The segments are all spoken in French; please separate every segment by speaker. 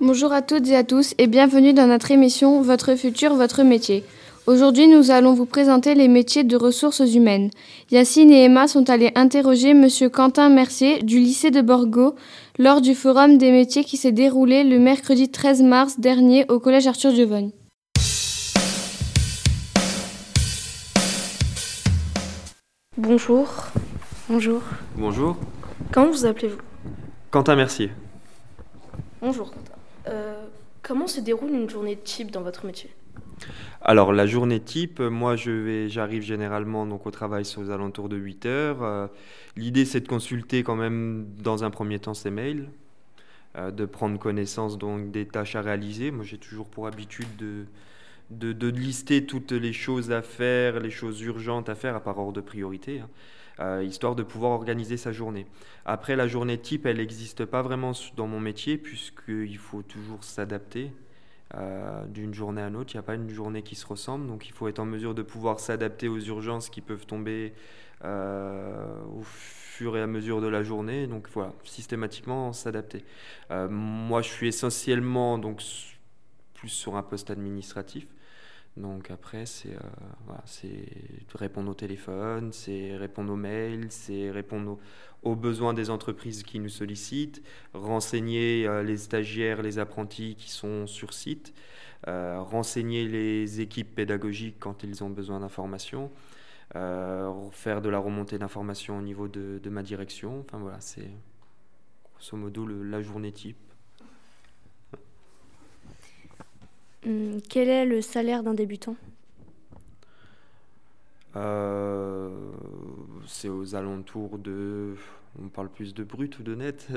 Speaker 1: Bonjour à toutes et à tous et bienvenue dans notre émission Votre futur, votre métier. Aujourd'hui, nous allons vous présenter les métiers de ressources humaines. Yacine et Emma sont allés interroger Monsieur Quentin Mercier du lycée de Borgo lors du forum des métiers qui s'est déroulé le mercredi 13 mars dernier au collège Arthur Giovanni.
Speaker 2: Bonjour. Bonjour.
Speaker 3: Bonjour.
Speaker 2: Comment vous appelez-vous?
Speaker 3: Quentin Mercier.
Speaker 2: Bonjour Quentin. Euh, comment se déroule une journée type dans votre métier?
Speaker 3: Alors la journée type, moi je vais, j'arrive généralement donc au travail aux alentours de 8 heures. Euh, l'idée c'est de consulter quand même dans un premier temps ces mails, euh, de prendre connaissance donc des tâches à réaliser. Moi j'ai toujours pour habitude de, de, lister toutes les choses à faire, les choses urgentes à faire à part ordre de priorité. Hein. Euh, histoire de pouvoir organiser sa journée. Après, la journée type, elle n'existe pas vraiment dans mon métier, puisqu'il faut toujours s'adapter euh, d'une journée à l'autre. Il n'y a pas une journée qui se ressemble, donc il faut être en mesure de pouvoir s'adapter aux urgences qui peuvent tomber euh, au fur et à mesure de la journée. Donc voilà, systématiquement s'adapter. moi, je suis essentiellement donc plus sur un poste administratif. Donc après, c'est euh, répondre au téléphone, c'est répondre aux mails, c'est répondre aux, besoins des entreprises qui nous sollicitent, renseigner euh, les stagiaires, les apprentis qui sont sur site, euh, renseigner les équipes pédagogiques quand ils ont besoin d'informations, faire de la remontée d'informations au niveau de, ma direction. Enfin voilà, c'est grosso modo la journée type.
Speaker 2: Hum, quel est le salaire d'un débutant?
Speaker 3: Euh, C'est aux alentours de. On parle plus de brut ou de net?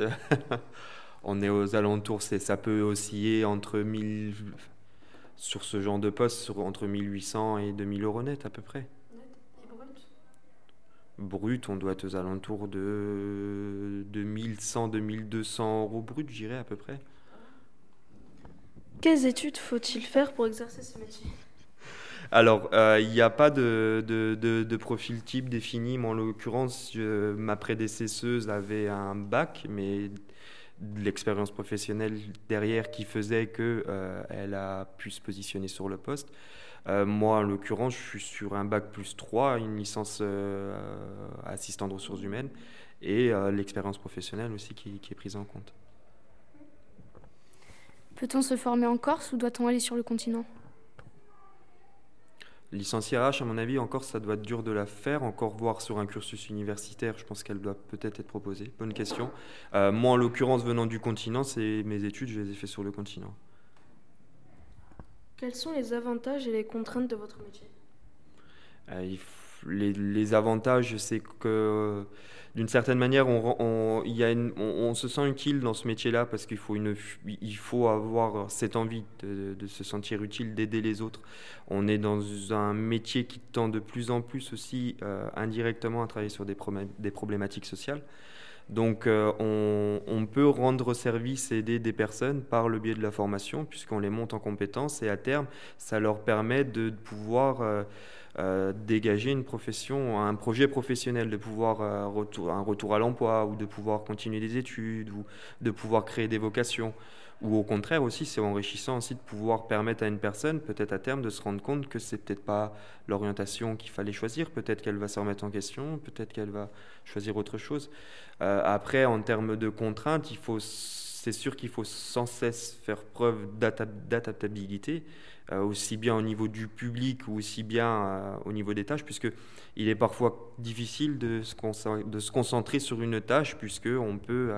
Speaker 3: On est aux alentours, ça peut osciller entre 1000. Sur ce genre de poste, sur, entre 1800 et 2000 euros net à peu près. Net et brut? Brut, on doit être aux alentours de 2100, 2200 euros brut, j'irais à peu près.
Speaker 2: Quelles études faut-il faire pour exercer ce métier?
Speaker 3: Alors, euh, il n'y a pas de, profil type défini. Moi, en l'occurrence, ma prédécesseuse avait un bac, mais l'expérience professionnelle derrière qui faisait qu'elle euh, a pu se positionner sur le poste. Euh, moi, en l'occurrence, je suis sur un bac plus 3, une licence assistant de ressources humaines, et l'expérience professionnelle aussi qui est prise en compte.
Speaker 2: Peut-on se former en Corse ou doit-on aller sur le continent?
Speaker 3: Licencié RH, à mon avis, en Corse, ça doit être dur de la faire. Encore voir sur un cursus universitaire, je pense qu'elle doit peut-être être proposée. Bonne question. Euh, moi, en l'occurrence, venant du continent, c'est mes études, je les ai fait sur le continent.
Speaker 2: Quels sont les avantages et les contraintes de votre métier?
Speaker 3: Euh, les, avantages, c'est que d'une certaine manière, on, se sent utile dans ce métier-là parce qu'il faut, avoir cette envie de, se sentir utile, d'aider les autres. On est dans un métier qui tend de plus en plus aussi euh, indirectement à travailler sur des, problématiques sociales. Donc euh, on, peut rendre service et aider des personnes par le biais de la formation puisqu'on les monte en compétences et à terme, ça leur permet de pouvoir... Euh, euh, dégager une profession, un projet professionnel, de pouvoir euh, un retour à l'emploi ou de pouvoir continuer des études ou de pouvoir créer des vocations. Ou au contraire aussi, c'est enrichissant aussi de pouvoir permettre à une personne, peut-être à terme, de se rendre compte que c'est peut-être pas l'orientation qu'il fallait choisir, peut-être qu'elle va se remettre en question, peut-être qu'elle va choisir autre chose. Euh, après, en termes de contraintes, il faut c'est sûr qu'il faut sans cesse faire preuve d'adaptabilité, euh, aussi bien au niveau du public ou aussi bien euh, au niveau des tâches, puisque il est parfois difficile de se, concentrer sur une tâche, puisque on peut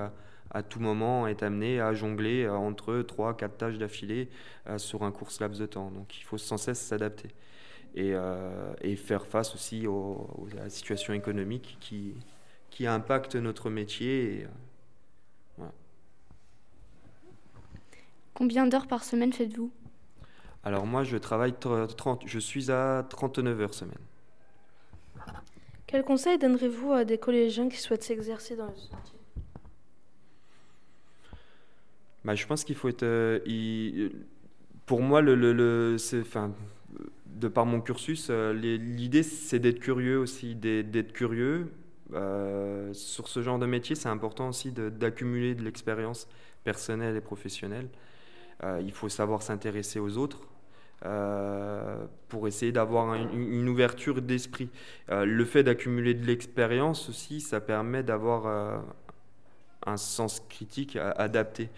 Speaker 3: à, tout moment être amené à jongler euh, entre trois, quatre tâches d'affilée sur un court laps de temps. Donc il faut sans cesse s'adapter et, faire face aussi à la situation économique qui impacte notre métier.
Speaker 2: Combien d'heures par semaine faites-vous?
Speaker 3: Alors moi, je travaille 30, je suis à 39 heures semaine.
Speaker 2: Quel conseil donnerez-vous à des collégiens qui souhaitent s'exercer dans le métier
Speaker 3: bah, Je pense qu'il faut être... Euh, pour moi, le, le, enfin, de par mon cursus, euh, l'idée, c'est d'être curieux aussi, d'être curieux. Euh, sur ce genre de métier, c'est important aussi d'accumuler de l'expérience personnelle et professionnelle. Il faut savoir s'intéresser aux autres. pour essayer d'avoir une, ouverture d'esprit. le fait d'accumuler de l'expérience aussi, ça permet d'avoir un sens critique adapté.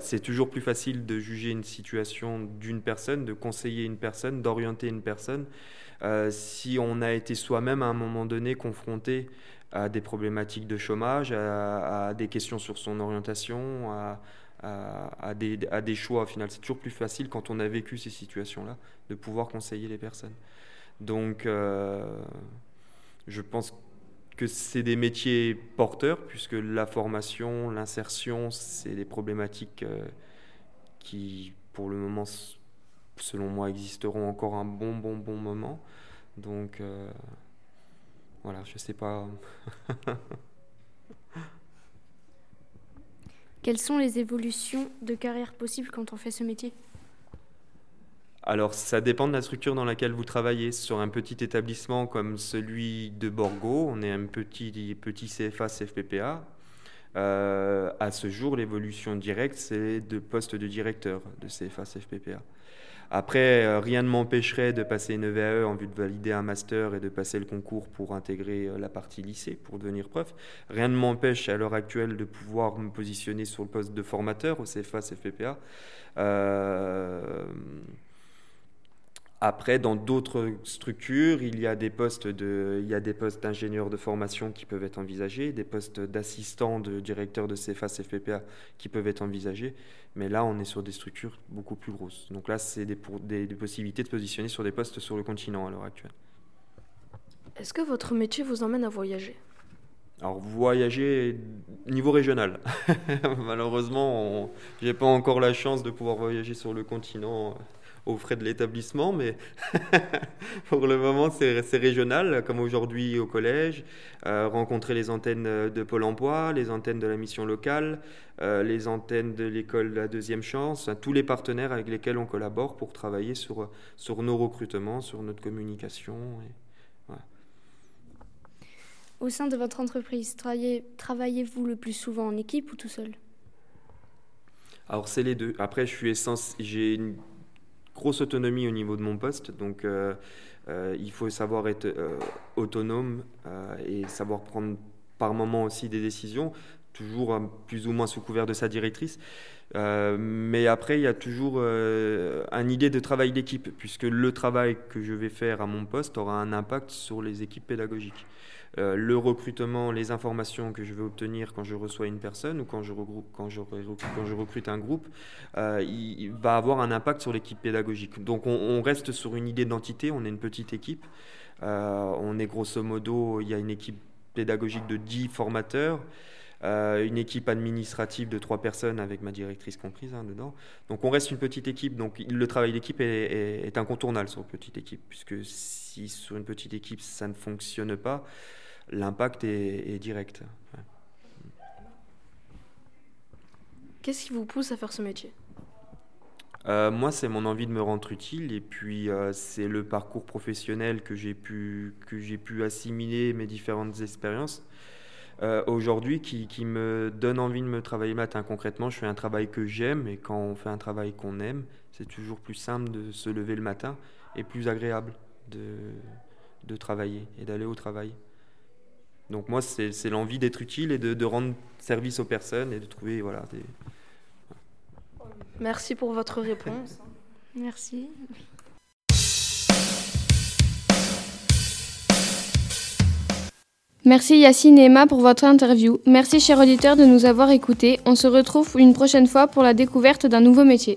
Speaker 3: C'est toujours plus facile de juger une situation d'une personne, de conseiller une personne, d'orienter une personne, euh, si on a été soi-même à un moment donné confronté à des problématiques de chômage, à, des questions sur son orientation, à, des, à des, choix. Au final, c'est toujours plus facile quand on a vécu ces situations-là de pouvoir conseiller les personnes. Donc, euh, je pense que c'est des métiers porteurs, puisque la formation, l'insertion, c'est des problématiques euh, qui, pour le moment, selon moi, existeront encore un bon, bon, bon moment. Donc, euh, voilà, je sais pas.
Speaker 4: Quelles sont les évolutions de carrière possibles quand on fait ce métier?
Speaker 3: Alors, ça dépend de la structure dans laquelle vous travaillez. Sur un petit établissement comme celui de Borgo, on est un petit, CFA, CFPPA. Euh, à ce jour, l'évolution directe, c'est de poste de directeur de CFA, CFPPA. Après, euh, rien ne m'empêcherait de passer une VAE en vue de valider un master et de passer le concours pour intégrer euh, la partie lycée, pour devenir prof. Rien ne m'empêche à l'heure actuelle de pouvoir me positionner sur le poste de formateur au CFA, CFPPA. Euh, après, dans d'autres structures, il y a des postes de, il y a des postes d'ingénieurs de formation qui peuvent être envisagés, des postes d'assistants de directeurs de CFA, CFPPA qui peuvent être envisagés. Mais là, on est sur des structures beaucoup plus grosses. Donc là, c'est des, des, possibilités de positionner sur des postes sur le continent à l'heure actuelle.
Speaker 2: Est-ce que votre métier vous emmène à voyager?
Speaker 3: Alors voyager niveau régional. Malheureusement, j'ai pas encore la chance de pouvoir voyager sur le continent aux frais de l'établissement, mais pour le moment, c'est régional, comme aujourd'hui au collège, euh, rencontrer les antennes de Pôle emploi, les antennes de la mission locale, euh, les antennes de l'école La Deuxième Chance, tous les partenaires avec lesquels on collabore pour travailler sur, sur nos recrutements, sur notre communication.
Speaker 4: Au sein de votre entreprise, travaillez-vous le plus souvent en équipe ou tout seul?
Speaker 3: Alors c'est les deux. Après, je suis essence, j'ai une grosse autonomie au niveau de mon poste. Donc, euh, euh, il faut savoir être euh, autonome et savoir prendre par moment aussi des décisions, toujours plus ou moins sous couvert de sa directrice. mais après, il y a toujours une idée de travail d'équipe, puisque le travail que je vais faire à mon poste aura un impact sur les équipes pédagogiques. Euh, le recrutement, les informations que je vais obtenir quand je reçois une personne ou quand je, regroupe, quand je, recrute un groupe, euh, il, va avoir un impact sur l'équipe pédagogique. Donc on, reste sur une idée d'entité, on est une petite équipe. Euh, on est grosso modo, il y a une équipe pédagogique de 10 formateurs. Une équipe administrative de trois personnes avec ma directrice comprise hein, dedans. Donc on reste une petite équipe. Donc le travail d'équipe est, est, incontournable sur une petite équipe, puisque si sur une petite équipe ça ne fonctionne pas, l'impact est, direct.
Speaker 2: Qu'est-ce qui vous pousse à faire ce métier?
Speaker 3: Euh, moi, c'est mon envie de me rendre utile et puis euh, c'est le parcours professionnel que j'ai pu, que j'ai pu assimiler mes différentes expériences. Euh, aujourd'hui, qui, qui, me donne envie de me travailler matin. Concrètement, je fais un travail que j'aime et quand on fait un travail qu'on aime, c'est toujours plus simple de se lever le matin et plus agréable de, de travailler et d'aller au travail. Donc moi, c'est l'envie d'être utile et de, rendre service aux personnes et de trouver voilà, des...
Speaker 2: Merci pour votre réponse.
Speaker 4: Merci.
Speaker 1: Merci Yacine et Emma pour votre interview. Merci chers auditeurs de nous avoir écoutés. On se retrouve une prochaine fois pour la découverte d'un nouveau métier.